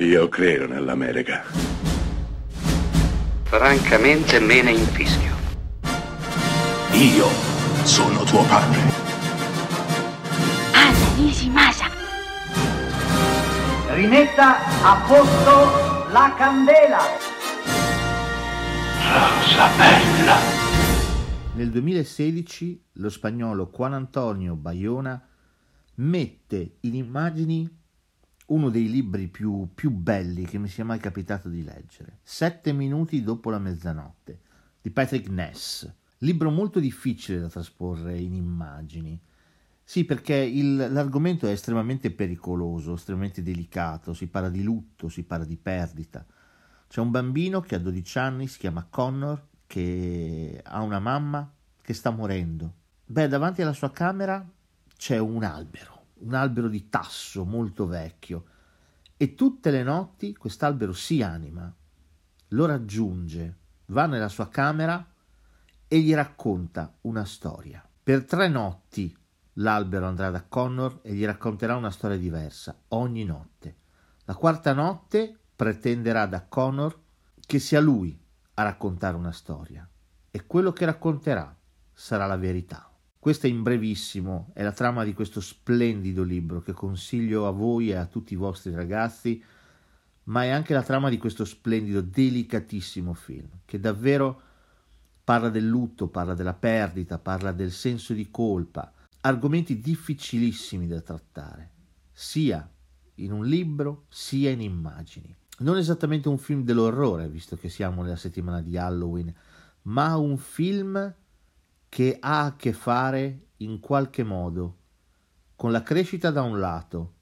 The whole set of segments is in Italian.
Io credo nell'America. Francamente me ne infischio. Io sono tuo padre. Anna Nishimasa. Rimetta a posto la candela. Rosa bella. Nel 2016 lo spagnolo Juan Antonio Bayona mette in immagini uno dei libri più, più, belli che mi sia mai capitato di leggere, Sette minuti dopo la mezzanotte, di Patrick Ness. Libro molto difficile da trasporre in immagini. Sì, perché il, l'argomento è estremamente pericoloso, estremamente delicato, si parla di lutto, si parla di perdita. C'è un bambino che ha 12 anni, si chiama Connor, che ha una mamma che sta morendo. Beh, davanti alla sua camera c'è un albero un albero di tasso molto vecchio, e tutte le notti quest'albero si anima, lo raggiunge, va nella sua camera e gli racconta una storia. Per tre notti l'albero andrà da Connor e gli racconterà una storia diversa, ogni notte. La quarta notte pretenderà da Connor che sia lui a raccontare una storia e quello che racconterà sarà la verità. Questa in brevissimo è la trama di questo splendido libro che consiglio a voi e a tutti i vostri ragazzi, ma è anche la trama di questo splendido, delicatissimo film, che davvero parla del lutto, parla della perdita, parla del senso di colpa, argomenti difficilissimi da trattare, sia in un libro sia in immagini. Non esattamente un film dell'orrore, visto che siamo nella settimana di Halloween, ma un film che ha a che fare in qualche modo con la crescita da un lato,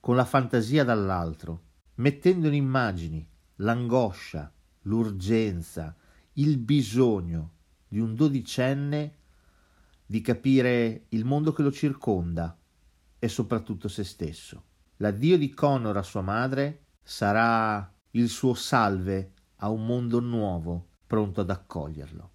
con la fantasia dall'altro, mettendo in immagini l'angoscia, l'urgenza, il bisogno di un dodicenne di capire il mondo che lo circonda e soprattutto se stesso. L'addio di Connor a sua madre sarà il suo salve a un mondo nuovo pronto ad accoglierlo.